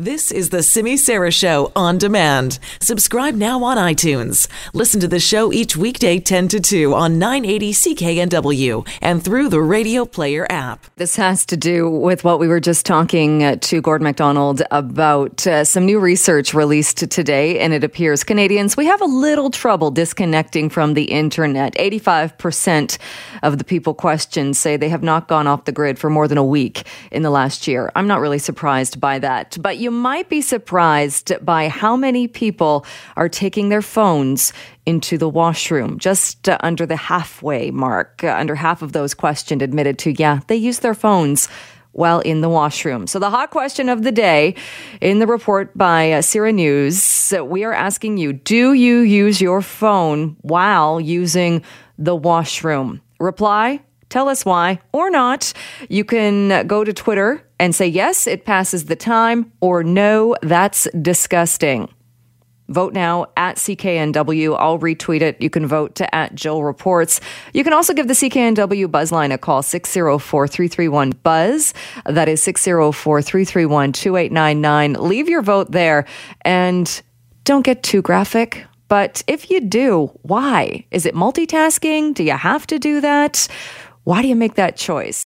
This is the Simi Sara Show on demand. Subscribe now on iTunes. Listen to the show each weekday 10 to 2 on 980 CKNW and through the Radio Player app. This has to do with what we were just talking uh, to Gord MacDonald about uh, some new research released today, and it appears Canadians, we have a little trouble disconnecting from the internet. 85% of the people questioned say they have not gone off the grid for more than a week in the last year. I'm not really surprised by that, but you you might be surprised by how many people are taking their phones into the washroom, just uh, under the halfway mark. Uh, under half of those questioned admitted to, yeah, they use their phones while in the washroom. So, the hot question of the day in the report by uh, CIRA News, we are asking you do you use your phone while using the washroom? Reply Tell us why or not. You can go to Twitter and say, yes, it passes the time, or no, that's disgusting. Vote now at CKNW. I'll retweet it. You can vote to at Jill Reports. You can also give the CKNW Buzzline a call, 604 331 Buzz. That is 604 331 2899. Leave your vote there and don't get too graphic. But if you do, why? Is it multitasking? Do you have to do that? Why do you make that choice?